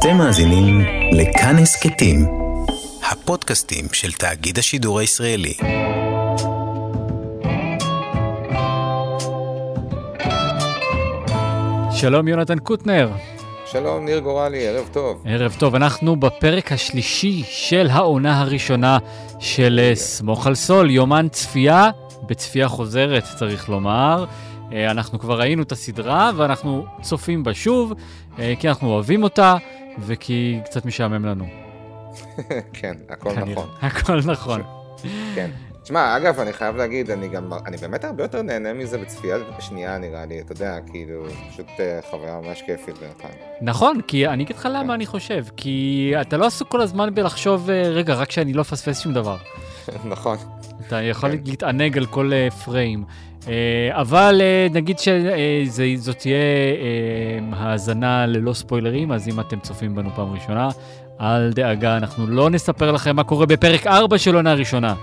אתם מאזינים לכאן הסכתים, הפודקאסטים של תאגיד השידור הישראלי. שלום יונתן קוטנר. שלום, ניר גורלי, ערב טוב. ערב טוב, אנחנו בפרק השלישי של העונה הראשונה של אה, סמוך על סול, יומן צפייה, בצפייה חוזרת צריך לומר. אה, אנחנו כבר ראינו את הסדרה ואנחנו צופים בה שוב, אה, כי אנחנו אוהבים אותה וכי קצת משעמם לנו. כן, הכל כנראה. נכון. הכל נכון. כן. תשמע, אגב, אני חייב להגיד, אני גם, אני באמת הרבה יותר נהנה מזה בצפייה שנייה, נראה לי, אתה יודע, כאילו, פשוט אה, חוויה ממש כיפית בינתיים. נכון, כי אני אגיד לך למה אני חושב, כי אתה לא עסוק כל הזמן בלחשוב, אה, רגע, רק שאני לא אפספס שום דבר. נכון. אתה יכול כן. להתענג על כל אה, פריים. אה, אבל אה, נגיד שזאת תהיה אה, האזנה ללא ספוילרים, אז אם אתם צופים בנו פעם ראשונה, אל דאגה, אנחנו לא נספר לכם מה קורה בפרק 4 של עונה ראשונה.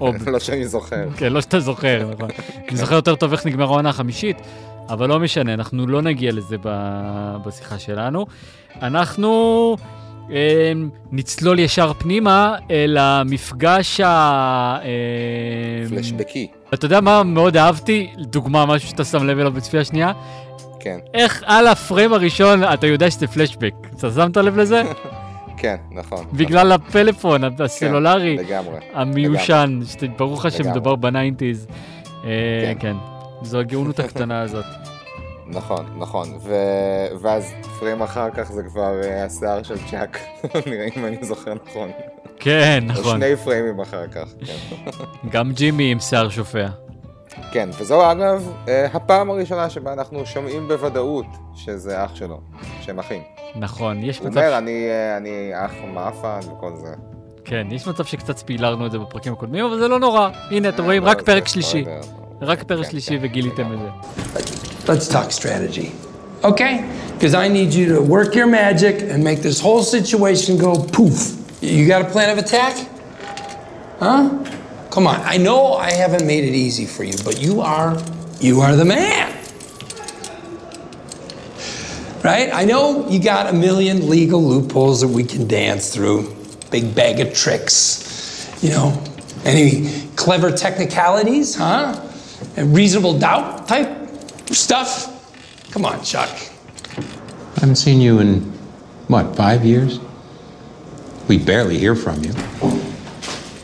לא שאני זוכר. כן, לא שאתה זוכר, נכון. אני זוכר יותר טוב איך נגמרה העונה החמישית, אבל לא משנה, אנחנו לא נגיע לזה בשיחה שלנו. אנחנו אה, נצלול ישר פנימה אל המפגש ה... פלשבקי. אתה יודע מה מאוד אהבתי? דוגמה, משהו שאתה שם לב אליו בצפייה שנייה? כן, איך על הפריים הראשון אתה יודע שזה פלשבק. אתה שמת לב לזה? כן, נכון. בגלל הפלאפון נכון. הסלולרי. כן, לגמרי. המיושן, שברוך השם לגמרי. מדובר ב nineties. אה, כן. כן, זו הגאונות הקטנה הזאת. נכון, נכון. ו- ואז פריים אחר כך זה כבר אה, השיער של צ'אק, נראה אם אני זוכר נכון. כן, או נכון. שני פריימים אחר כך, כן. גם ג'ימי עם שיער שופע. כן, וזו אגב אה, הפעם הראשונה שבה אנחנו שומעים בוודאות שזה אח שלו, שהם אחים. נכון, יש הוא מצב, אומר, אני, אה, אני אח מאפן וכל זה. כן, יש מצב שקצת ספילרנו את זה בפרקים הקודמים, אבל זה לא נורא. הנה, אתם רואים, לא, רק פרק שלישי. רק פרק כן, שלישי כן, וגיליתם את. זה. Let's talk strategy. Okay? Because I need you to work your magic and make this whole situation go poof. You got a plan of attack? Huh? Come on. I know I haven't made it easy for you, but you are you are the man. Right? I know you got a million legal loopholes that we can dance through. Big bag of tricks. You know, any clever technicalities, huh? And reasonable doubt type stuff. Come on, Chuck. I haven't seen you in, what, five years? We barely hear from you.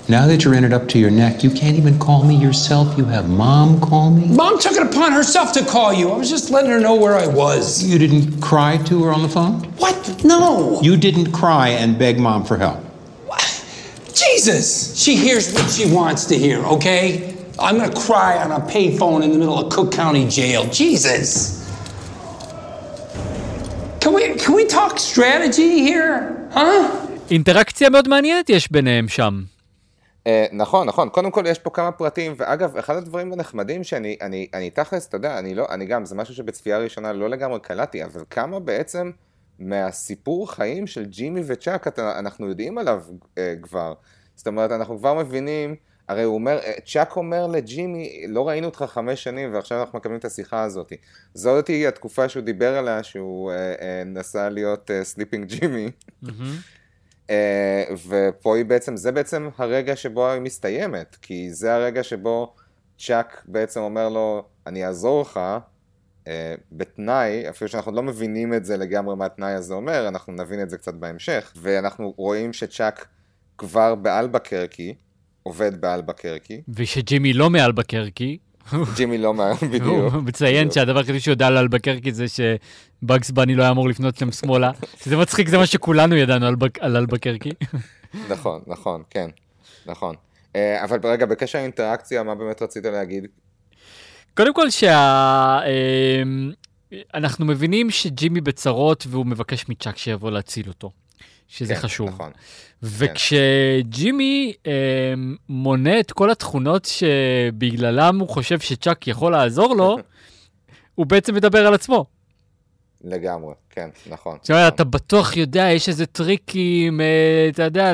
Now that you're in it up to your neck, you can't even call me yourself. You have mom call me. Mom took it upon herself to call you. I was just letting her know where I was. You didn't cry to her on the phone? What? No. You didn't cry and beg mom for help. What? Jesus. She hears what she wants to hear, okay? I'm gonna cry on a payphone in the middle of Cook County Jail. Jesus. Can we can we talk strategy here? Huh? אינטראקציה מאוד מעניינת יש ביניהם שם. אה, נכון, נכון. קודם כל יש פה כמה פרטים, ואגב, אחד הדברים הנחמדים שאני, אני, אני תכלס, אתה יודע, אני לא, אני גם, זה משהו שבצפייה ראשונה לא לגמרי קלטתי, אבל כמה בעצם מהסיפור חיים של ג'ימי וצ'אק אתה, אנחנו יודעים עליו אה, כבר. זאת אומרת, אנחנו כבר מבינים, הרי הוא אומר, אה, צ'אק אומר לג'ימי, לא ראינו אותך חמש שנים ועכשיו אנחנו מקבלים את השיחה הזאת. זאת היא התקופה שהוא דיבר עליה, שהוא אה, אה, נסע להיות Slippin' Jimmy. אה, ופה היא בעצם, זה בעצם הרגע שבו היא מסתיימת, כי זה הרגע שבו צ'אק בעצם אומר לו, אני אעזור לך, אה, בתנאי, אפילו שאנחנו לא מבינים את זה לגמרי מה התנאי הזה אומר, אנחנו נבין את זה קצת בהמשך, ואנחנו רואים שצ'אק כבר באלבקרקי, עובד באלבקרקי, ושג'ימי לא מאלבקרקי, ג'ימי לא מה... בדיוק. הוא מציין שהדבר היחידי שהוא יודע על אלבקרקי זה שבאגס בני לא היה אמור לפנות שם שמאלה. זה מצחיק, זה מה שכולנו ידענו על בק- על אלבקרקי. נכון, נכון, כן, נכון. אה, אבל רגע, בקשר לאינטראקציה, מה באמת רצית להגיד? קודם כל שה... אמ, אנחנו מבינים שג'ימי בצרות והוא מבקש מצ'אק שיבוא להציל אותו, שזה כן, חשוב. נכון. וכשג'ימי אמ, מונה את כל התכונות שבגללם הוא חושב שצ'אק יכול לעזור לו, הוא בעצם מדבר על עצמו. לגמרי, כן, נכון. זאת אומרת. אתה בטוח יודע, יש איזה טריקים, אה, אתה יודע,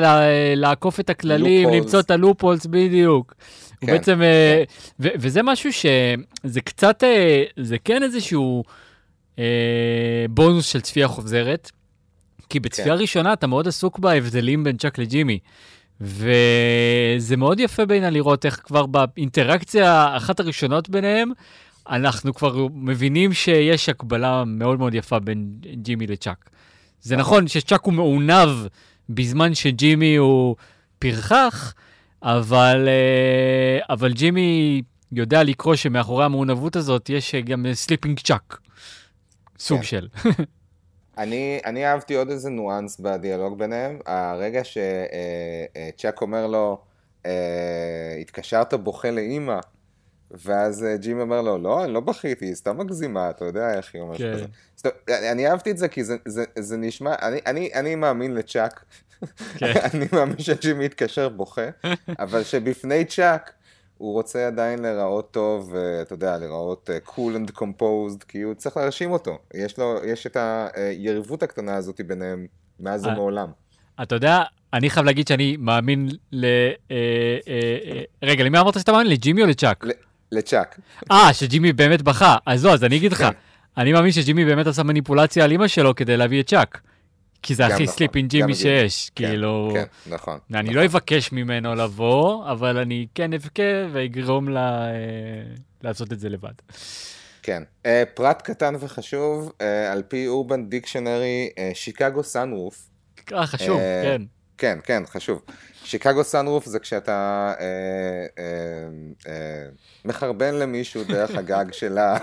לעקוף את הכללים. למצוא את הלופולס, בדיוק. כן, בעצם, אה, ו- וזה משהו שזה קצת, אה, זה כן איזשהו אה, בונוס של צפייה חוזרת, כי בצפייה כן. ראשונה אתה מאוד עסוק בהבדלים בין צ'אק לג'ימי. וזה מאוד יפה בעיניי לראות איך כבר באינטראקציה אחת הראשונות ביניהם, אנחנו כבר מבינים שיש הקבלה מאוד מאוד יפה בין ג'ימי לצ'אק. זה נכון שצ'אק הוא מעונב בזמן שג'ימי הוא פרחח, אבל, אה, אבל ג'ימי יודע לקרוא שמאחורי המעונבות הזאת יש גם Slippin' Chuck. סוג כן. של. אני, אני אהבתי עוד איזה ניואנס בדיאלוג ביניהם, הרגע שצ'אק אומר לו, אה, התקשרת בוכה לאימא, ואז אה, ג'ים אומר לו, לא, אני לא בכיתי, היא סתם מגזימה, אתה יודע איך היא אומרת כן. כזה. אומרת, אני, אני אהבתי את זה כי זה, זה, זה נשמע, אני, אני, אני מאמין לצ'אק, כן. אני מאמין שג'ימי יתקשר בוכה, אבל שבפני צ'אק הוא רוצה עדיין להיראות טוב, אה, אתה יודע, להיראות אה, cool and composed, כי הוא צריך להרשים אותו. יש לו, יש את היריבות הקטנה הזאת ביניהם מאז אה. ומעולם. אתה יודע, אני חייב להגיד שאני מאמין ל... אה, אה, אה, רגע, למי אמרת שאתה מאמין? לג'ימי או לצ'אק? לצ'אק. אה, שג'ימי באמת בכה. אז לא, אז אני אגיד לך, כן. אני מאמין שג'ימי באמת עשה מניפולציה על אמא שלו כדי להביא את צ'אק. כי זה הכי נכון, Slippin' Jimmy. שיש. כן, כאילו, כן, נכון. אני נכון. לא אבקש ממנו לבוא, אבל אני כן אבכה ואגרום לה אה, לעשות את זה לבד. כן. אה, פרט קטן וחשוב, אה, על פי אורבן דיקשנרי, שיקגו סאנרוף, אה, חשוב, כן. כן, כן, חשוב. שיקגו סאנרוף זה כשאתה אה, אה, אה, מחרבן למישהו דרך הגג של ה...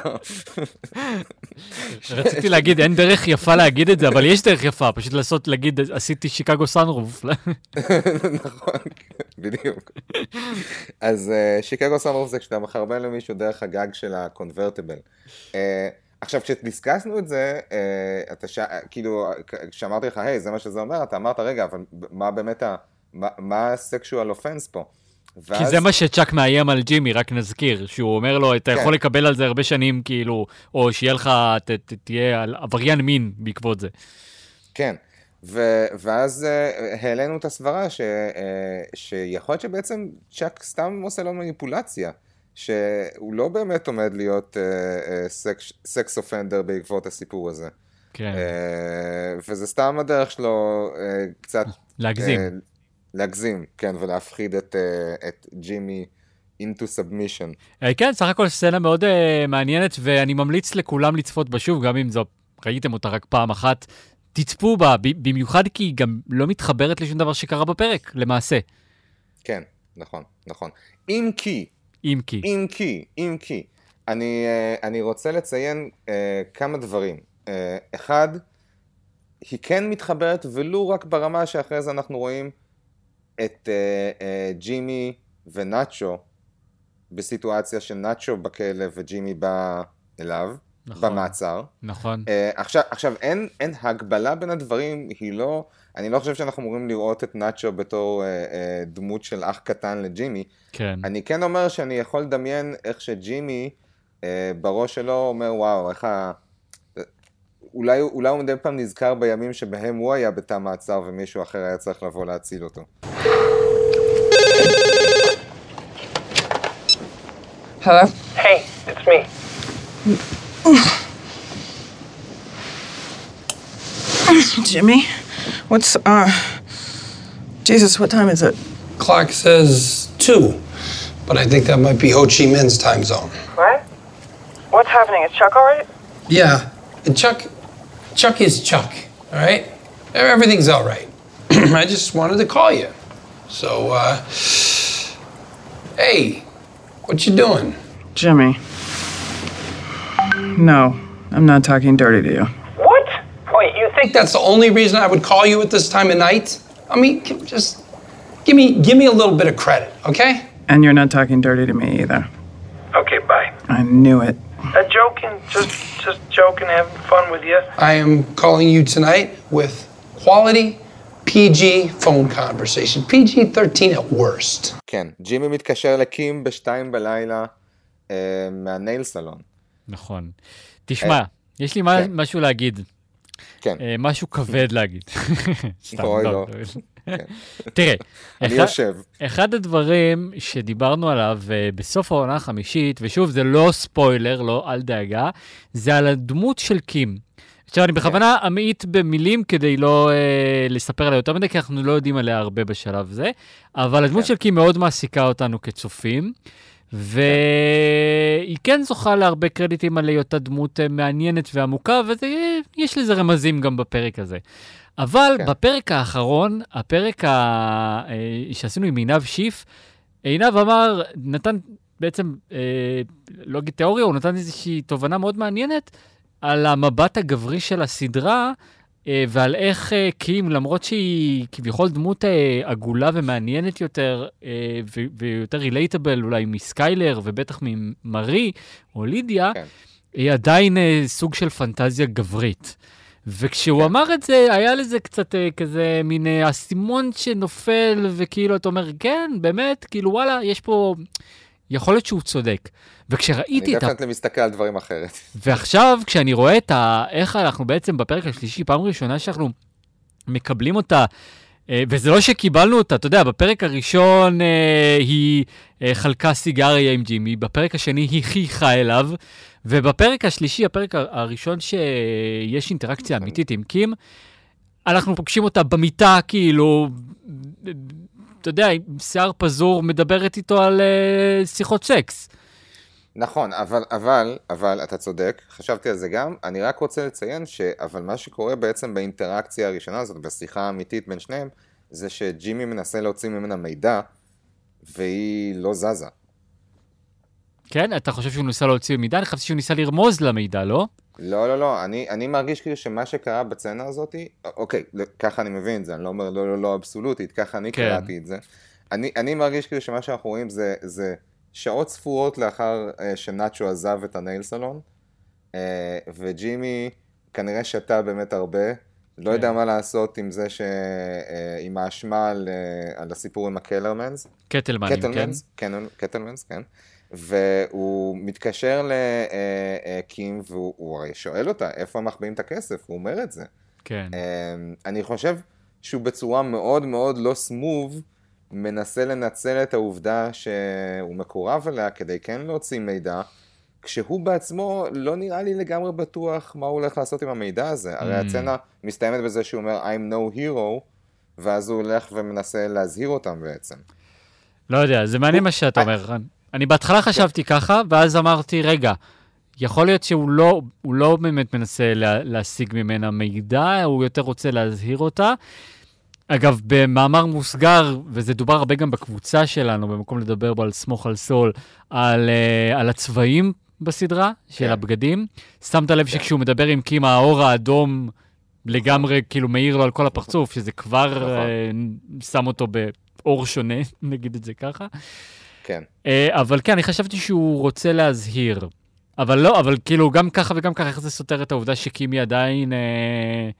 רציתי להגיד, אין דרך יפה להגיד את זה, אבל יש דרך יפה, פשוט לעשות, להגיד, עשיתי שיקגו סאנרוף. נכון, בדיוק. אז אה, שיקגו סאנרוף זה כשאתה מחרבן למישהו דרך הגג של הקונברטיבל. אה, עכשיו, כשדיסקסנו את זה, אה, אתה ש... כאילו, כשאמרתי לך, היי, זה מה שזה אומר, אתה אמרת, רגע, אבל מה באמת ה... מה- מה הסקשואל אופנס פה? כי ואז- זה מה שצ'אק מאיים על ג'ימי, רק נזכיר, שהוא אומר לו, אתה כן. יכול לקבל על זה הרבה שנים, כאילו, או שיהיה לך, ת- ת- תהיה על- עבריין מין בעקבות זה. כן, ו- ואז אה, העלינו את הסברה ש- אה, שיכול להיות שבעצם צ'אק סתם עושה לו מניפולציה, שהוא לא באמת עומד להיות סקס אופנדר בעקבות הסיפור הזה. כן, אה, וזה סתם הדרך שלו קצת... להגזים. להגזים, כן, ולהפחיד את, אה, את ג'ימי into submission. אה, כן, סך הכל סצנה מאוד אה, מעניינת, ואני ממליץ לכולם לצפות בה שוב, גם אם זו, ראיתם אותה רק פעם אחת, תצפו בה, ב- במיוחד כי היא גם לא מתחברת לשום דבר שקרה בפרק, למעשה. כן, נכון, נכון. אם כי, אם כי. אם כי, אם כי. אני, אה, אני רוצה לציין אה, כמה דברים. אה, אחד, היא כן מתחברת ולו רק ברמה שאחרי זה אנחנו רואים את אה, אה, ג'ימי ונאצ'ו בסיטואציה שנאצ'ו בכלא וג'ימי בא אליו, נכון. במעצר. נכון. אה, עכשיו, עכשיו אין, אין הגבלה בין הדברים, היא לא, אני לא חושב שאנחנו אמורים לראות את נאצ'ו בתור אה, אה, דמות של אח קטן לג'ימי. כן. אני כן אומר שאני יכול לדמיין איך שג'ימי אה, בראש שלו אומר וואו איך ה... אולי, אולי הוא מדי פעם נזכר בימים שבהם הוא היה בתא מעצר ומישהו אחר היה צריך לבוא להציל אותו. Hello? Hey, it's me. Jimmy? What's, uh. Jesus, what time is it? Clock says two, but I think that might be Ho Chi Minh's time zone. What? What's happening? Is Chuck all right? Yeah, and Chuck, Chuck is Chuck, all right? Everything's all right. I just wanted to call you. So, uh, hey, what you doing? Jimmy. No, I'm not talking dirty to you. What? Wait, you think think that's the only reason I would call you at this time of night. I mean, c- just give me give me a little bit of credit, okay? And you're not talking dirty to me either. Okay, bye. I knew it. Uh, joking, just just joking, having fun with you. I am calling you tonight with quality PG phone conversation. PG 13 at worst. כן, ג'ימי מתקשר לקים בשתיים בלילה אה, מהנייל סלון. נכון. תשמע, יש לי כן. משהו להגיד. כן, אה, משהו כבד להגיד. סתם, אוי, לא. תראה, אני אחד- יושב. אחד הדברים שדיברנו עליו אה, בסוף העונה החמישית, ושוב, זה לא ספוילר, לא, אל דאגה, זה על הדמות של קים. עכשיו, אני בכוונה אמעיט במילים כדי לא אה, לספר עליה יותר מדי, כי אנחנו לא יודעים עליה הרבה בשלב זה, אבל הדמות כן. של קים מאוד מעסיקה אותנו כצופים, והיא כן זוכה להרבה קרדיטים על היותה דמות אה, מעניינת ועמוקה, ויש לזה רמזים גם בפרק הזה. אבל כן. בפרק האחרון, הפרק ה... אה, שעשינו עם עינב שיף, עינב אמר, נתן בעצם, אה, לא אגיד תיאוריה, הוא נתן איזושהי תובנה מאוד מעניינת על המבט הגברי של הסדרה, ועל איך אה, קים, למרות שהיא כביכול דמות אה, עגולה ומעניינת יותר, אה, ויותר רילייטבל אולי מסקיילר, ובטח ממרי או לידיה, כן. היא עדיין אה, סוג של פנטזיה גברית. וכשהוא כן. אמר את זה, היה לזה קצת אה, כזה מין אה, אסימון שנופל, וכאילו אתה אומר, כן, באמת, כאילו וואלה, יש פה... יכול להיות שהוא צודק. וכשראיתי אני את ה... דפנטלי מסתכל על דברים אחרת. ועכשיו, כשאני רואה את ה... איך אנחנו בעצם בפרק השלישי, פעם ראשונה שאנחנו מקבלים אותה, אה, וזה לא שקיבלנו אותה, אתה יודע, בפרק הראשון אה, היא אה, חלקה סיגריה עם ג'ימי, בפרק השני היא חייכה אליו, ובפרק השלישי, הפרק הראשון שיש אינטראקציה אמיתית עם קים, אנחנו פוגשים אותה במיטה, כאילו, אתה יודע, עם שיער פזור, מדברת איתו על אה, שיחות סקס. נכון, אבל, אבל, אבל, אתה צודק, חשבתי על זה גם, אני רק רוצה לציין ש... אבל מה שקורה בעצם באינטראקציה הראשונה הזאת, בשיחה האמיתית בין שניהם, זה שג'ימי מנסה להוציא ממנה מידע, והיא לא זזה. כן? אתה חושב שהוא ניסה להוציא מידע? אני חשבתי שהוא ניסה לרמוז למידע, לא? לא, לא, לא, אני, אני מרגיש כאילו שמה שקרה בצנה הזאת, אוקיי, ככה אני מבין את זה, אני לא אומר לא, לא, לא אבסולוטית, ככה אני כן. קראתי את זה. אני, אני מרגיש כאילו שמה שאנחנו רואים זה, זה שעות ספורות לאחר אה, שנאצ'ו עזב את הנייל סלון, אה, וג'ימי כנראה שתה באמת הרבה, לא יודע מה לעשות עם זה ש... אה, עם האשמה על, אה, על הסיפור עם הקלרמנס. קטלמנים, כן? קטלמנס, כן, קטלמנס, כן. והוא מתקשר לקים, והוא הוא הרי שואל אותה, איפה מחביאים את הכסף? הוא אומר את זה. כן. אמ, אני חושב שהוא בצורה מאוד מאוד לא סמוב, מנסה לנצל את העובדה שהוא מקורב אליה כדי כן להוציא מידע, כשהוא בעצמו לא נראה לי לגמרי בטוח מה הוא הולך לעשות עם המידע הזה. הרי Mm. הצצנה מסתיימת בזה שהוא אומר I'm no hero, ואז הוא הולך ומנסה להזהיר אותם בעצם. לא יודע, זה מעניין מה שאתה אומר, רן. אני בהתחלה חשבתי ככה, ואז אמרתי, רגע, יכול להיות שהוא לא, לא באמת מנסה לה, להשיג ממנה מידע, הוא יותר רוצה להזהיר אותה. אגב, במאמר מוסגר, וזה דובר הרבה גם בקבוצה שלנו, במקום לדבר בו על סמוך על סול, על, uh, על הצבעים בסדרה, של כן. הבגדים. שמת לב שכשהוא מדבר עם קים, האור האדום לגמרי כאילו מאיר לו על כל הפרצוף, שזה כבר נכון. uh, שם אותו באור שונה, נגיד את זה ככה. כן. אה, אבל כן, אני חשבתי שהוא רוצה להזהיר. אבל לא, אבל כאילו, גם ככה וגם ככה, איך זה סותר את העובדה שקים עדיין אה,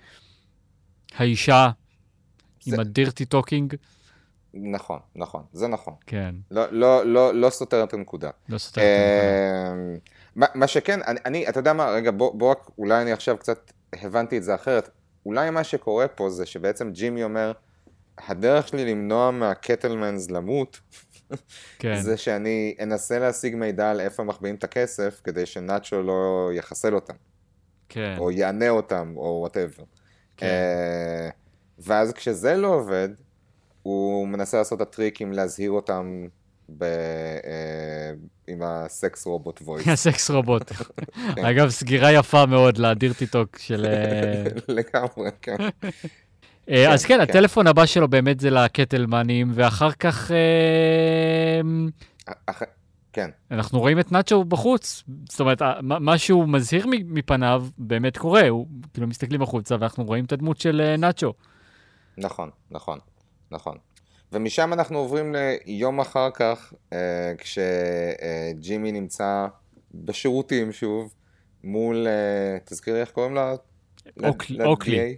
האישה זה- עם ה dirty talking? נכון, נכון, זה נכון. כן, לא, לא, לא, לא סותר את הנקודה. לא סותר את העובדה. אמ, מה, מה שכן, אני, אני, אתה יודע מה, רגע, בוא, בוא רק, אולי אני עכשיו קצת הבנתי את זה אחרת. אולי מה שקורה פה זה שבעצם ג'ימי אומר, הדרך שלי למנוע מהקטלמנס למות, כן, זה שאני אנסה להשיג מידע על איפה מחביאים את הכסף, כדי שנאצ'ו לא יחסל אותם, כן, או יענה אותם, או whatever. כן. ואז כשזה לא עובד, הוא מנסה לעשות את הטריקים להזהיר אותם ב, אה, עם ה sex robot voice. ה sex robot. אגב, סגירה יפה מאוד לדירטי טוק של... אה, לגמרי, כן. אה, אז כן, כן. הטלפון הבא שלו באמת זה לקטלמנים, ואחר כך אה, אח- כן, אנחנו רואים את נאצ'ו בחוץ. זאת אומרת, ה- מה שהוא מזהיר מפניו באמת קורה, הוא כאילו מסתכלים החוצה ואנחנו רואים את הדמות של אה, נאצ'ו. נכון, נכון, נכון. ומשם אנחנו עוברים ליום אחר כך, אה, כשג'ימי נמצא בשירותים שוב, מול, אה, תזכירי איך קוראים לה? אוקלי- ל- אוקלי. ל-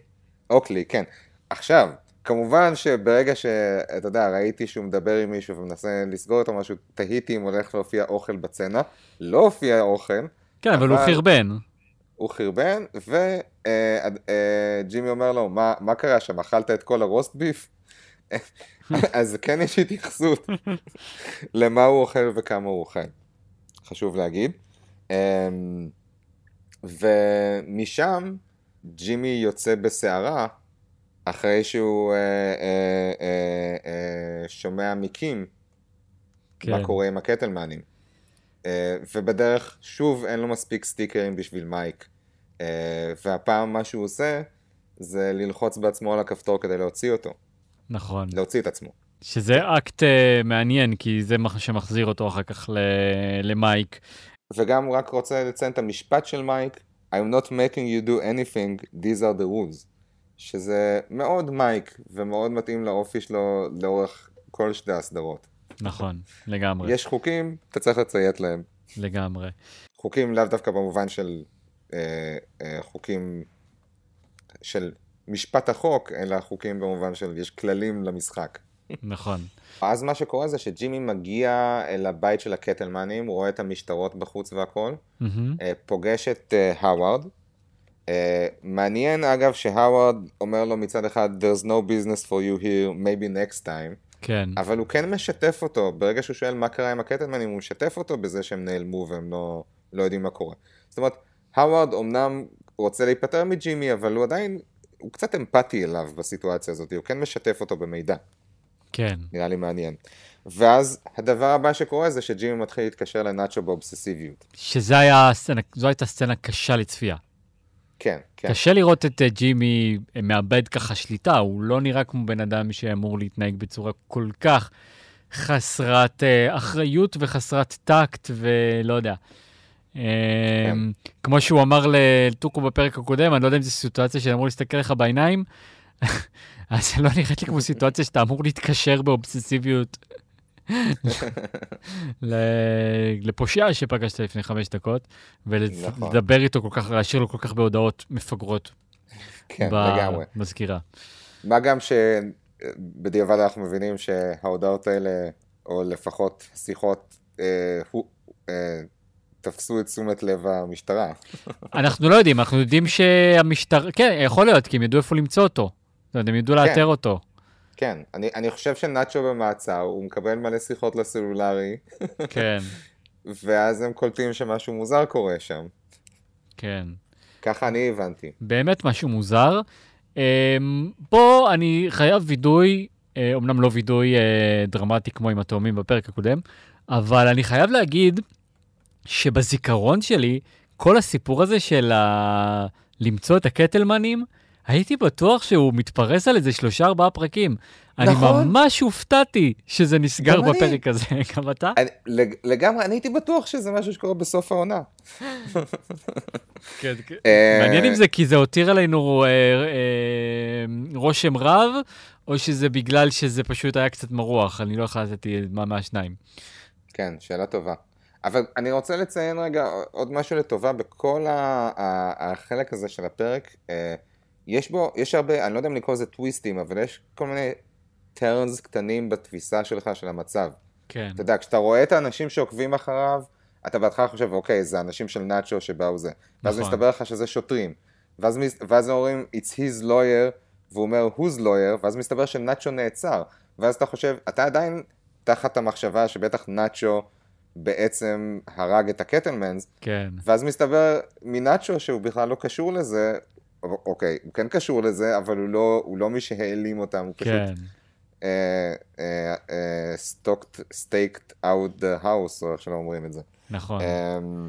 אוקלי, כן. עכשיו, כמובן שברגע שאתה יודע, ראיתי שהוא מדבר עם מישהו ומנסה לסגור איתו משהו, תהיתי אם הולך להופיע אוכל בצנע. לא הופיע אוכל, כן, אבל הוא אבל- חרבן. הוא חרבן, וג'ימי אומר לו, מה, מה קרה שם, אכלת את כל הרוסט ביף? אז כן יש התייחסות למה הוא אוכל וכמה הוא אוכל, חשוב להגיד. אמ, ומשם ג'ימי יוצא בסערה אחרי שהוא אה, אה, אה, אה, שומע מקים כן. מה קורה עם הקטלמנים. אה, ובדרך, שוב, אין לו מספיק סטיקרים בשביל מייק. אה, והפעם מה שהוא עושה, זה ללחוץ בעצמו על הכפתור כדי להוציא אותו, נכון. להוציא את עצמו. שזה אקט uh, מעניין, כי זה מה שמחזיר אותו אחר כך ל- למייק. וגם רק רוצה לציין את המשפט של מייק, I'm not making you do anything, these are the rules. שזה מאוד מייק, ומאוד מתאים לאופי שלו לאורך כל שתי הסדרות. נכון, לגמרי, יש חוקים, אתה צריך לציית להם. לגמרי. חוקים לאו דווקא במובן של אה, אה, חוקים של משפט החוק, אלא חוקים במובן של יש כללים למשחק. נכון. אז מה שקורה זה שג'ימי מגיע אל הבית של הקטלמנים, הוא רואה את המשטרות בחוץ והכל. אה, פוגש את אה, האווארד. אה, מעניין אגב שהאווארד אומר לו מצד אחד, there's no business for you here, maybe next time, כן, אבל הוא כן משתף אותו, ברגע שהוא שואל מה קרה עם הקטלמנים, הוא משתף אותו בזה שהם נעלמו והם לא, לא יודעים מה קורה. זאת אומרת, האווארד אמנם רוצה להיפטר מג'ימי, אבל הוא עדיין, הוא קצת אמפתי אליו בסיטואציה הזאת, הוא כן משתף אותו במידע. כן, נראה לי מעניין. ואז הדבר הבא שקורה זה שג'ימי מתחיל להתקשר לנאצ'ו באובססיביות. שזה היה, סצנה, זו הייתה סצנה קשה לצפייה. כן, כן. קשה לראות את אה, ג'ימי אה, מאבד ככה שליטה, הוא לא נראה כמו בן אדם שאמור להתנהג בצורה כל כך חסרת אה, אחריות וחסרת טקט ולא יודע. אה, כמו שהוא אמר לטוקו בפרק הקודם, אני לא יודע אם זו סיטואציה שאני אמור להסתכל לך בעיניים, אז זה לא נראית לי כמו סיטואציה שאתה אמור להתקשר באובססיביות לפושע שפגשת לפני חמש דקות, נכון. ולדבר איתו כל כך, להשאיר לו כל כך בהודעות מפגרות כן, לגמרי. מזכירה. מה גם שבדיעבד אנחנו מבינים שההודעות האלה, או לפחות שיחות, אה, אה, תפסו את תשומת לב המשטרה. אנחנו לא יודעים, אנחנו יודעים שהמשטרה, כן, יכול להיות, כי הם ידעו איפה למצוא אותו. הם ידעו לאתר אותו. כן, אני, אני חושב שנאצ'ו במעצר, הוא מקבל מלא שיחות לסלולרי, כן, ואז הם קולטים שמשהו מוזר קורה שם. כן. ככה אני הבנתי. באמת משהו מוזר. אמ, פה אני חייב וידוי, אה, אומנם לא וידוי אה, דרמטי כמו עם התאומים בפרק הקודם, אבל אני חייב להגיד שבזיכרון שלי, כל הסיפור הזה של ה... למצוא את הקטלמנים, הייתי בטוח שהוא מתפרס על איזה שלושה ארבעה פרקים. אני נכון. ממש הופתעתי שזה נסגר גם אני. בפרק הזה, גם אתה? אני, לג, לגמרי, אני הייתי בטוח שזה משהו שקורה בסוף העונה. כן, כן. אה, מעניין אם זה כי זה הותיר עלינו אה, אה, רושם רב, או שזה בגלל שזה פשוט היה קצת מרוח, אני לא החלטתי מה מהשניים. כן, שאלה טובה. אבל אני רוצה לציין רגע עוד משהו לטובה בכל ה- ה- החלק הזה של הפרק. אה, יש בו, יש הרבה, אני לא יודע אם לקרוא לזה טוויסטים, אבל יש כל מיני טרנס קטנים בתפיסה שלך של המצב. כן, אתה יודע, כשאתה רואה את האנשים שעוקבים אחריו, אתה בהתחלה חושב, אוקיי, זה אנשים של נאצ'ו שבאו זה. ואז נכון. מסתבר לך שזה שוטרים. ואז, ואז אומרים, it's his lawyer, והוא אומר, who's lawyer, ואז מסתבר שנאצ'ו נעצר. ואז אתה חושב, אתה עדיין תחת המחשבה שבטח נאצ'ו בעצם הרג את הקטלמנס, כן, ואז מסתבר מנאצ'ו שהוא בכלל לא קשור לזה, אוקיי, הוא כן קשור לזה, אבל הוא לא, הוא לא מי שהעלים אותם, הוא פשוט כן, stalked, staked out the house, או איך שלא אומרים את זה. נכון. אמ,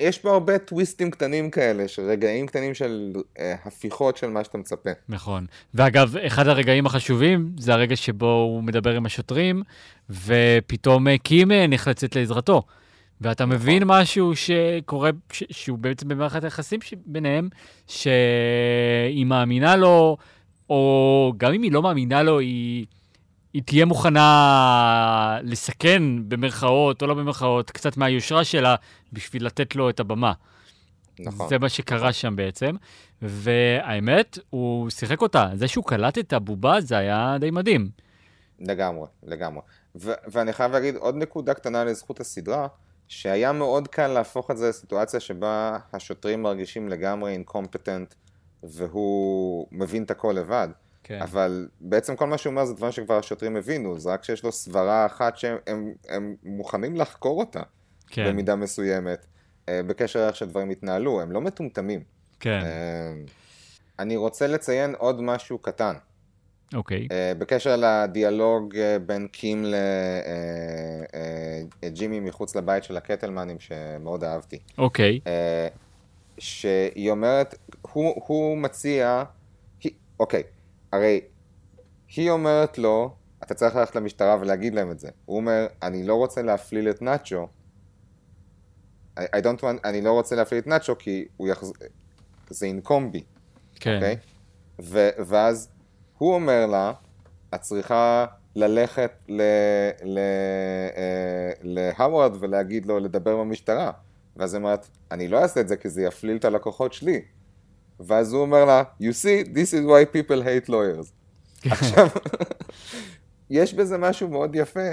יש פה הרבה טוויסטים קטנים כאלה, של רגעים קטנים של אה, הפיכות של מה שאתה מצפה. נכון. ואגב, אחד הרגעים החשובים זה הרגע שבו הוא מדבר עם השוטרים, ופתאום אה, קים אה, נחלצת לעזרתו. ואתה מבין משהו שקורה, ש- שהוא בעצם במערכת היחסים ש- ביניהם, שהיא מאמינה לו, או גם אם היא לא מאמינה לו, היא, היא תהיה מוכנה לסכן, במרכאות או לא במרכאות, קצת מהיושרה שלה, בשביל לתת לו את הבמה. נכון. זה מה שקרה שם בעצם, והאמת, הוא שיחק אותה. זה שהוא קלט את הבובה, זה היה די מדהים. לגמרי, לגמרי. ו- ואני חייב להגיד עוד נקודה קטנה לזכות הסדרה, שהיה מאוד קל להפוך את זה לסיטואציה שבה השוטרים מרגישים לגמרי אינקומפטנט, והוא מבין את הכל לבד. כן. אבל בעצם כל מה שהוא אומר זה דברים שכבר השוטרים הבינו, זה רק שיש לו סברה אחת שהם הם, הם מוכנים לחקור אותה, כן, במידה מסוימת, אה, בקשר לאיך שדברים התנהלו, הם לא מטומטמים. כן. אה, אני רוצה לציין עוד משהו קטן. אוקיי. Uh, בקשר לדיאלוג uh, בין קים לג'ימי uh, uh, מחוץ לבית של הקטלמנים שמאוד אהבתי. אוקיי. Uh, שהיא אומרת, הוא, הוא מציע, היא, אוקיי, הרי היא אומרת לו, אתה צריך ללכת למשטרה ולהגיד להם את זה. הוא אומר, אני לא רוצה להפליל את נאצ'ו. I, I don't want, אני לא רוצה להפליל את נאצ'ו כי הוא יחז... זה ינקום בי. כן. אוקיי? ו- ואז הוא אומר לה, את צריכה ללכת ל- ל- אה, ולהגיד לו לדבר במשטרה. ואז היא אומרת, אני לא אעשה את זה כי זה יפליל את הלקוחות שלי. ואז הוא אומר לה, you see, this is why people hate lawyers. עכשיו, יש בזה משהו מאוד יפה,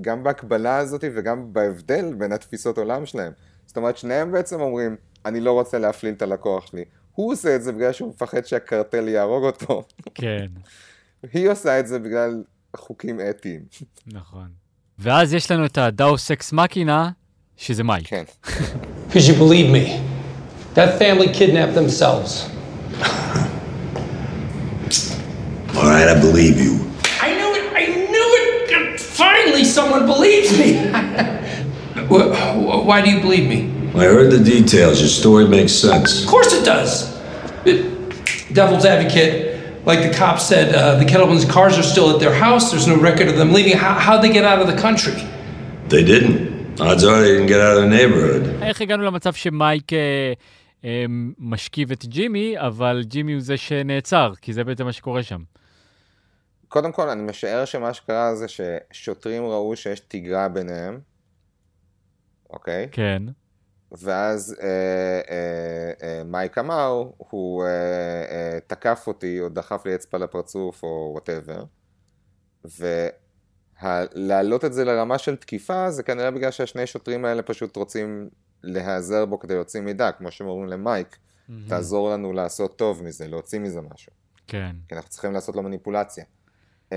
גם בהקבלה הזאת וגם בהבדל בין התפיסות עולם שלהם. זאת אומרת, שניהם בעצם אומרים, אני לא רוצה להפליל את הלקוח שלי. הוא עושה את זה בגלל שהוא מפחד שהקרטל יהרוג אותו. כן, היא עושה את זה בגלל חוקים אתיים. נכון. ואז יש לנו את הדאוס אקס מקינה, שזה מייק. כן. Because you believe me. That family kidnapped themselves. All right, I believe you. I knew it! I knew it! Finally, someone believes me! Wh- wh- Why do you believe me? I heard the details. Your story makes sense. Of course it does! It- devil's advocate, like the cops said, uh, the Kettleman's cars are still at their house. There's no record of them leaving. How, how'd they get out of the country? They didn't. Odds are they didn't get out of the neighborhood. איך הגענו למצב שמייק אה, אה, משכיב את ג'ימי, אבל ג'ימי הוא זה שנעצר, כי זה בעצם מה שקורה שם. קודם כל, אני משער שמה שקרה זה ששוטרים ראו שיש תיגרה ביניהם, אוקיי? כן. ואז אה, אה, אה, מייק אמר, הוא אה, אה, תקף אותי או דחף לי אצבע לפרצוף או whatever. ולהעלות את זה לרמה של תקיפה זה כנראה בגלל שהשני שוטרים האלה פשוט רוצים להיעזר בו כדי להוציא מידע, כמו שהם אומרים למייק, תעזור לנו לעשות טוב מזה, להוציא מזה משהו. כן. כי אנחנו צריכים לעשות לו מניפולציה. Uh,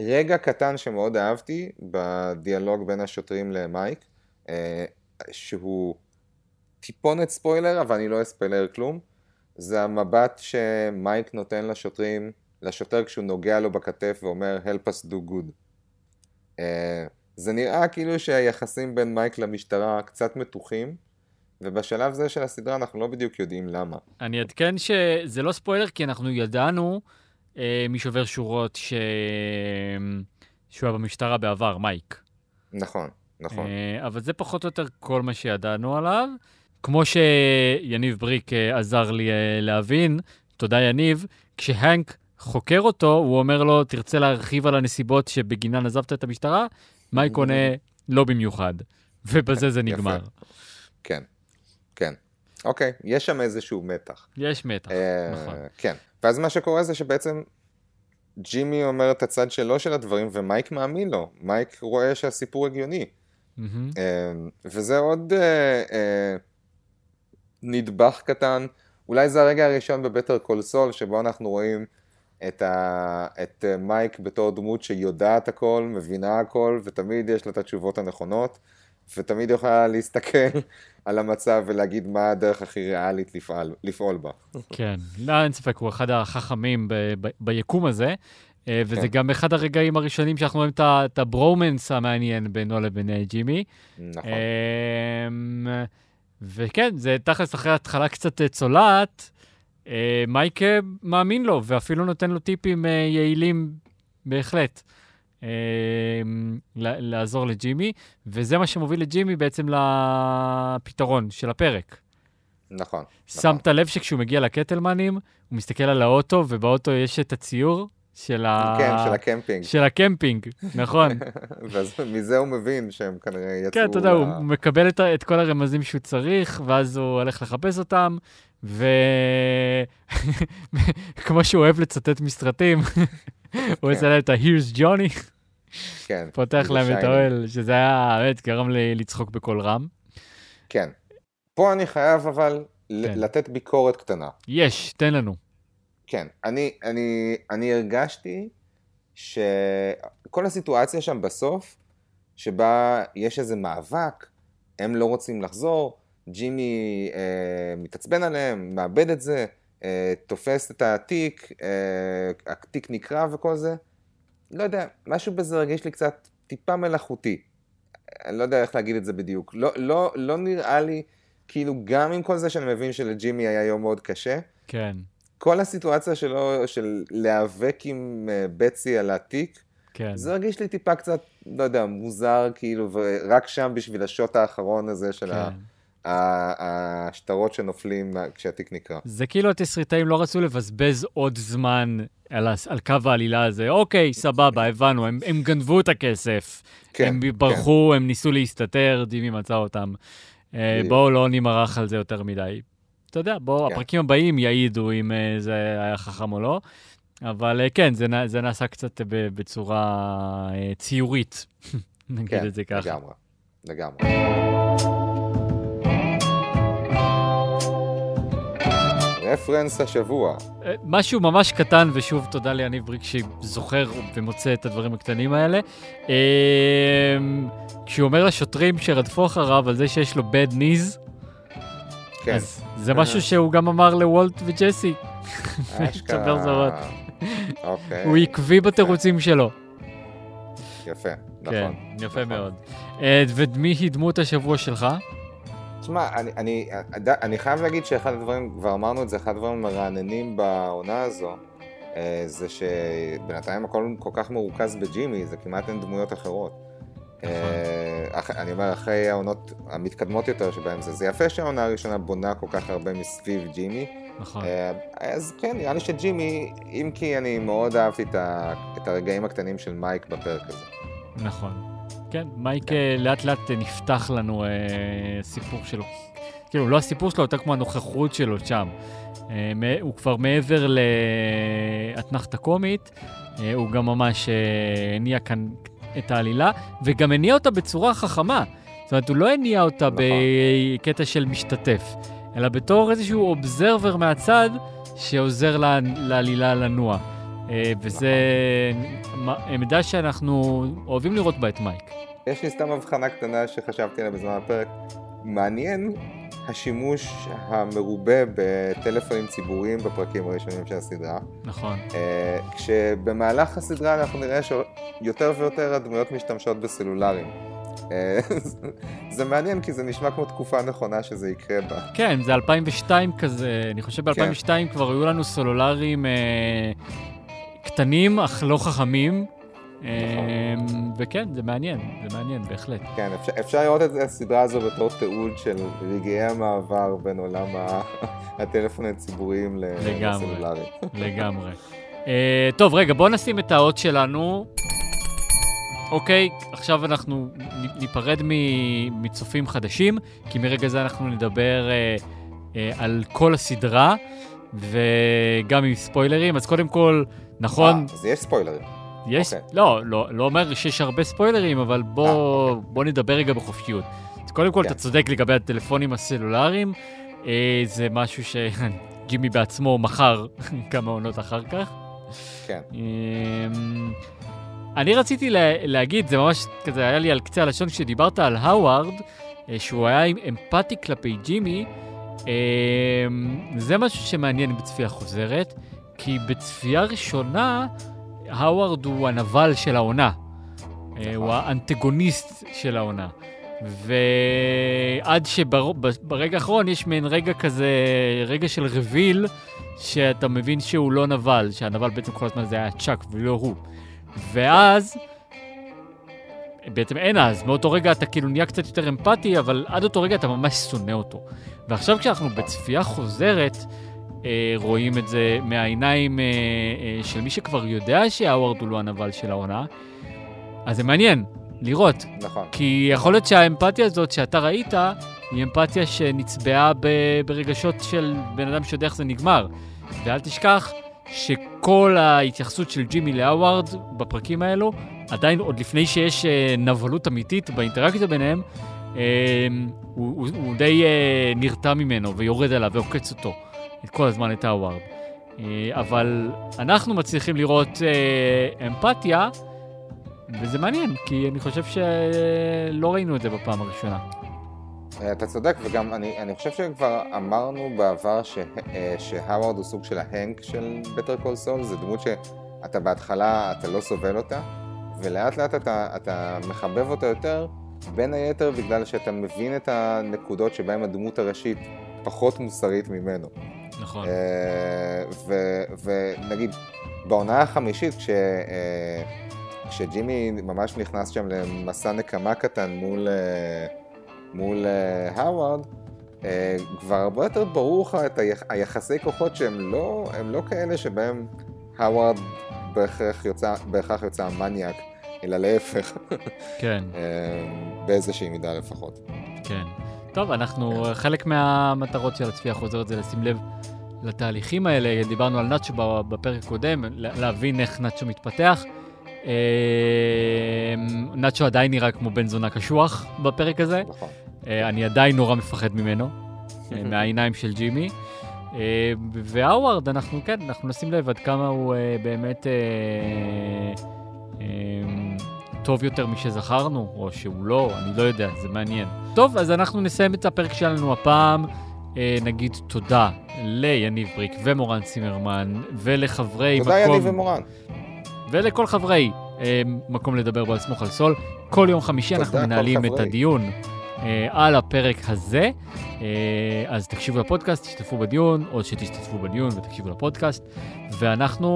רגע קטן שמאוד אהבתי בדיאלוג בין השוטרים למייק, uh, שהוא טיפונת ספוילר, אבל אני לא אספיילר כלום, זה המבט שמייק נותן לשוטרים, לשוטר כשהוא נוגע לו בכתף ואומר help us do good. Uh, זה נראה כאילו שהיחסים בין מייק למשטרה קצת מתוחים, ובשלב זה של הסדרה אנחנו לא בדיוק יודעים למה. אני אעדכן שזה לא ספוילר, כי אנחנו ידענו אה, משובר שורות ש... שהוא היה במשטרה בעבר, מייק. נכון, נכון. אה, אבל זה פחות או יותר כל מה שידענו עליו. כמו שיניב בריק אה, עזר לי אה, להבין, תודה יניב, כשהנק חוקר אותו, הוא אומר לו, תרצה להרחיב על הנסיבות שבגינן עזבת את המשטרה? מייק עונה, לא במיוחד. ובזה זה נגמר. כן, כן. אוקיי, יש שם איזשהו מתח. יש מתח, אה, נכון. כן. ואז מה שקורה זה שבעצם ג'ימי אומר את הצד שלו של הדברים, ומייק מאמין לו. מייק רואה שהסיפור הגיוני. וזה עוד אה, אה, נדבך קטן. אולי זה הרגע הראשון ב Better Call Saul, שבו אנחנו רואים את, ה... את מייק בתור דמות שיודעת הכל, מבינה הכל, ותמיד יש לה את התשובות הנכונות, ותמיד יכולה להסתכל על המצב ולהגיד מה הדרך הכי ריאלית לפעול, לפעול בה. כן, לא, אין ספק, הוא אחד החכמים ב- ב- ביקום הזה, אה, וזה כן. גם אחד הרגעים הראשונים שאנחנו רואים את הברומנס המעניין בינו לבין ג'ימי. נכון. וכן, זה תכלס אחרי התחלה קצת אה, צולעת, אה, מייק אה, מאמין לו, ואפילו נותן לו טיפים אה, יעילים בהחלט. ל- לעזור לג'ימי, וזה מה שמוביל לג'ימי בעצם לפתרון של הפרק. נכון. שמת לב שכשהוא מגיע לקטלמנים, הוא מסתכל על האוטו, ובאוטו יש את הציור של ה... כן, של הקמפינג. של הקמפינג, נכון. ואז מזה הוא מבין שהם כנראה יצאו... כן, אתה יודע, הוא מקבל את, את כל הרמזים שהוא צריך, ואז הוא הולך לחפש אותם, וכמו שהוא אוהב לצטט מסרטים, הוא עושה להם את ה-Here's Johnny, כן. פותח להם את. האוהל, שזה היה, באמת, גרם לי לצחוק בקול רם. כן. פה אני חייב אבל כן. לתת ביקורת קטנה. יש, תן לנו. כן, אני, אני, אני הרגשתי שכל הסיטואציה שם בסוף, שבה יש איזה מאבק, הם לא רוצים לחזור, ג'ימי אה, מתעצבן עליהם, מאבד את זה, אה, תופס את התיק, אה, התיק נקרע וכל זה. לא יודע, משהו בזה הרגיש לי קצת טיפה מלאכותי. אני לא יודע איך להגיד את זה בדיוק. לא, לא, לא נראה לי, כאילו, גם עם כל זה שאני מבין שלג'ימי היה יום מאוד קשה, כן, כל הסיטואציה שלו, של להיאבק עם אה, בצי על התיק, כן. זה הרגיש לי טיפה קצת, לא יודע, מוזר, כאילו, ורק שם בשביל השוט האחרון הזה של כן. ה- השטרות שנופלים כשהתיק נקרע. זה כאילו התסריטאים לא רצו לבזבז עוד זמן על, על קו העלילה הזה. אוקיי, סבבה, הבנו, הם, הם גנבו את הכסף. כן, הם ברחו, הם ניסו להסתתר, ג'ימי מצא אותם. אה. בואו לא נמרח על זה יותר מדי. אתה יודע, בואו, כן. הפרקים הבאים יעידו אם אה, זה היה חכם או לא. אבל אה, כן, זה, זה נעשה קצת בצורה אה, ציורית, נגיד כן, את זה ככה. לגמרי, לגמרי. רפרנס השבוע. משהו ממש קטן, ושוב תודה ליניב בריק שזוכר ומוצא את הדברים הקטנים האלה. כשהוא אומר לשוטרים שרדפו אחריו על זה שיש לו bad knees, כן. אז זה משהו שהוא גם אמר לוולט וג'סי. זרות. אוקיי. הוא עקבי בתירוצים שלו. יפה, כן, נכון. יפה נכון. מאוד. אה, ומי היא דמות השבוע שלך? תשמע, אני, אני, אני חייב להגיד שאחד הדברים, כבר אמרנו את זה, אחד הדברים המרעננים בעונה הזו, אה, זה שבינתיים הכל כל כך מרוכז בג'ימי, זה כמעט אין דמויות אחרות. נכון. אה, אני אומר, אחרי העונות המתקדמות יותר שבהן זה, זה יפה שהעונה הראשונה בונה כל כך הרבה מסביב ג'ימי. נכון. אה, אז כן, נראה לי שג'ימי, אם כי אני מאוד אהבתי את, ה, את הרגעים הקטנים של מייק בפרק הזה. נכון. כן, מייק אה, לאט לאט נפתח לנו אה, סיפור שלו. כאילו, לא הסיפור שלו, יותר כמו הנוכחות שלו שם. אה, הוא כבר מעבר לאתנחתא קומית, אה, הוא גם ממש אה, הניע כאן את העלילה, וגם הניע אותה בצורה חכמה. זאת אומרת, הוא לא הניע אותה נכון. בקטע של משתתף, אלא בתור איזשהו אובזרבר מהצד שעוזר לה- לעלילה לנוע. אה, וזה מ- עמדה שאנחנו אוהבים לראות בה את מייק. יש לי סתם הבחנה קטנה שחשבתי עליה בזמן הפרק. מעניין השימוש המרובה בטלפונים ציבוריים בפרקים הראשונים של הסדרה. נכון. אה, כשבמהלך הסדרה אנחנו נראה שיותר ויותר הדמויות משתמשות בסלולרים. אה, זה מעניין כי זה נשמע כמו תקופה נכונה שזה יקרה בה. כן, זה 2002 כזה, אני חושב ב-2002 כן. כבר היו לנו סלולרים אה, קטנים אך לא חכמים. אה, וכן, זה מעניין, זה מעניין, בהחלט. כן, אפשר, אפשר לראות את הסדרה הזו בתור תיעוד של רגעי המעבר בין עולם ה- הטלפונים הציבוריים. לסלולרי. לגמרי. אה, טוב, רגע, בואו נשים את האות שלנו. אוקיי, עכשיו אנחנו ניפרד מצופים חדשים, כי מרגע זה אנחנו נדבר אה, אה, על כל הסדרה, וגם עם ספוילרים. אז קודם כל, נכון, אה, אז יש ספוילרים. יש, אוקיי. לא, לא, לא אומר שיש הרבה ספוילרים, אבל בוא, אה, אוקיי. בוא נדבר רגע בחופשיות. אז קודם כל, כן. אתה צודק לגבי הטלפונים הסלולריים, אה, זה משהו שג'ימי בעצמו מכר כמה עונות אחר כך. כן. אמ, אני רציתי לה, להגיד, זה ממש כזה היה לי על קצה הלשון, כשדיברת על האווארד, אה, שהוא היה עם אמפתי כלפי ג'ימי, אמ, זה משהו שמעניין בצפייה חוזרת, כי בצפייה ראשונה, האווארד הוא הנבל של העונה. אה, הוא האנטגוניסט של העונה. ועד שברגע האחרון יש מעין רגע כזה, רגע של רביל, שאתה מבין שהוא לא נבל, שהנבל בעצם כל הזמן זה היה צ'אק ולא הוא. ואז, בעצם אין אז, מאותו רגע אתה כאילו נהיה קצת יותר אמפתי, אבל עד אותו רגע אתה ממש שונא אותו. ועכשיו כשאנחנו בצפייה חוזרת, רואים את זה מהעיניים אה, אה, של מי שכבר יודע שהאווארד הוא לא הנבל של העונה, אז זה מעניין לראות. נכון. כי יכול להיות שהאמפתיה הזאת שאתה ראית, היא אמפתיה שנצבעה ב- ברגשות של בן אדם שיודע איך זה נגמר. ואל תשכח שכל ההתייחסות של ג'ימי לאווארד בפרקים האלו, עדיין עוד לפני שיש אה, נבלות אמיתית באינטראקציה ביניהם, אה, הוא, הוא, הוא די אה, נרתע ממנו ויורד עליו ועוקץ אותו את כל הזמן את האווארד. אה, אבל אנחנו מצליחים לראות אה, אמפתיה, וזה מעניין, כי אני חושב שלא ראינו את זה בפעם הראשונה. אה, אתה צודק, וגם אני, אני חושב שכבר אמרנו בעבר ש, שהווארד הוא סוג של ההנק של בטר קול סול, זה דמות שאתה בהתחלה, אתה לא סובל אותה, ולאט לאט אתה, אתה מחבב אותה יותר, בין היתר בגלל שאתה מבין את הנקודות שבהן הדמות הראשית פחות מוסרית ממנו. נכון. אה, ונגיד, בעונה החמישית, כש... אה, כשג'ימי ממש נכנס שם למסע נקמה קטן מול, אה, מול הווארד, כבר הרבה יותר ברור לך את היח... היחסי כוחות שהם לא, לא כאלה שבהם הווארד בהכרח יוצא, בהכרח יוצא המניאק, אלא להפך. כן. באיזושהי מידה לפחות. כן. טוב, אנחנו, חלק מהמטרות של הצפייה החוזרת זה לשים לב לתהליכים האלה. דיברנו על נאצ'ו בפרק הקודם, להבין איך נאצ'ו מתפתח. אה, נאצ'ו עדיין נראה כמו בן זונה קשוח בפרק הזה. נכון. אה, אני עדיין נורא מפחד ממנו, אה, מהעיניים של ג'ימי. והאווארד, אנחנו כן, אנחנו נשים לב עד כמה הוא באמת טוב יותר משזכרנו, או שהוא לא, אני לא יודע, זה מעניין. טוב, אז אנחנו נסיים את הפרק שלנו הפעם. אה, נגיד תודה ליניב בריק ומורן צימרמן, ולחברי תודה מקום... תודה יניב ומורן. ולכל חברי אה, מקום לדבר בו על סמוך על סול. כל יום חמישי אנחנו מנהלים את הדיון אה, על הפרק הזה. אה, אז תקשיבו לפודקאסט, תשתתפו בדיון, או שתשתתפו בדיון ותקשיבו לפודקאסט, ואנחנו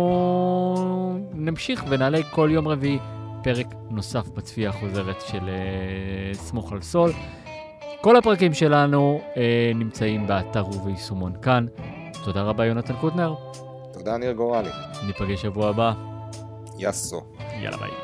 נמשיך ונעלה כל יום רביעי פרק נוסף בצפייה החוזרת של אה, סמוך על סול. כל הפרקים שלנו אה, נמצאים באתר וביישומון כאן. תודה רבה, יונתן קוטנר. תודה, ניר גורלי. ניפגש שבוע הבא. יאסו. יאללה ביי.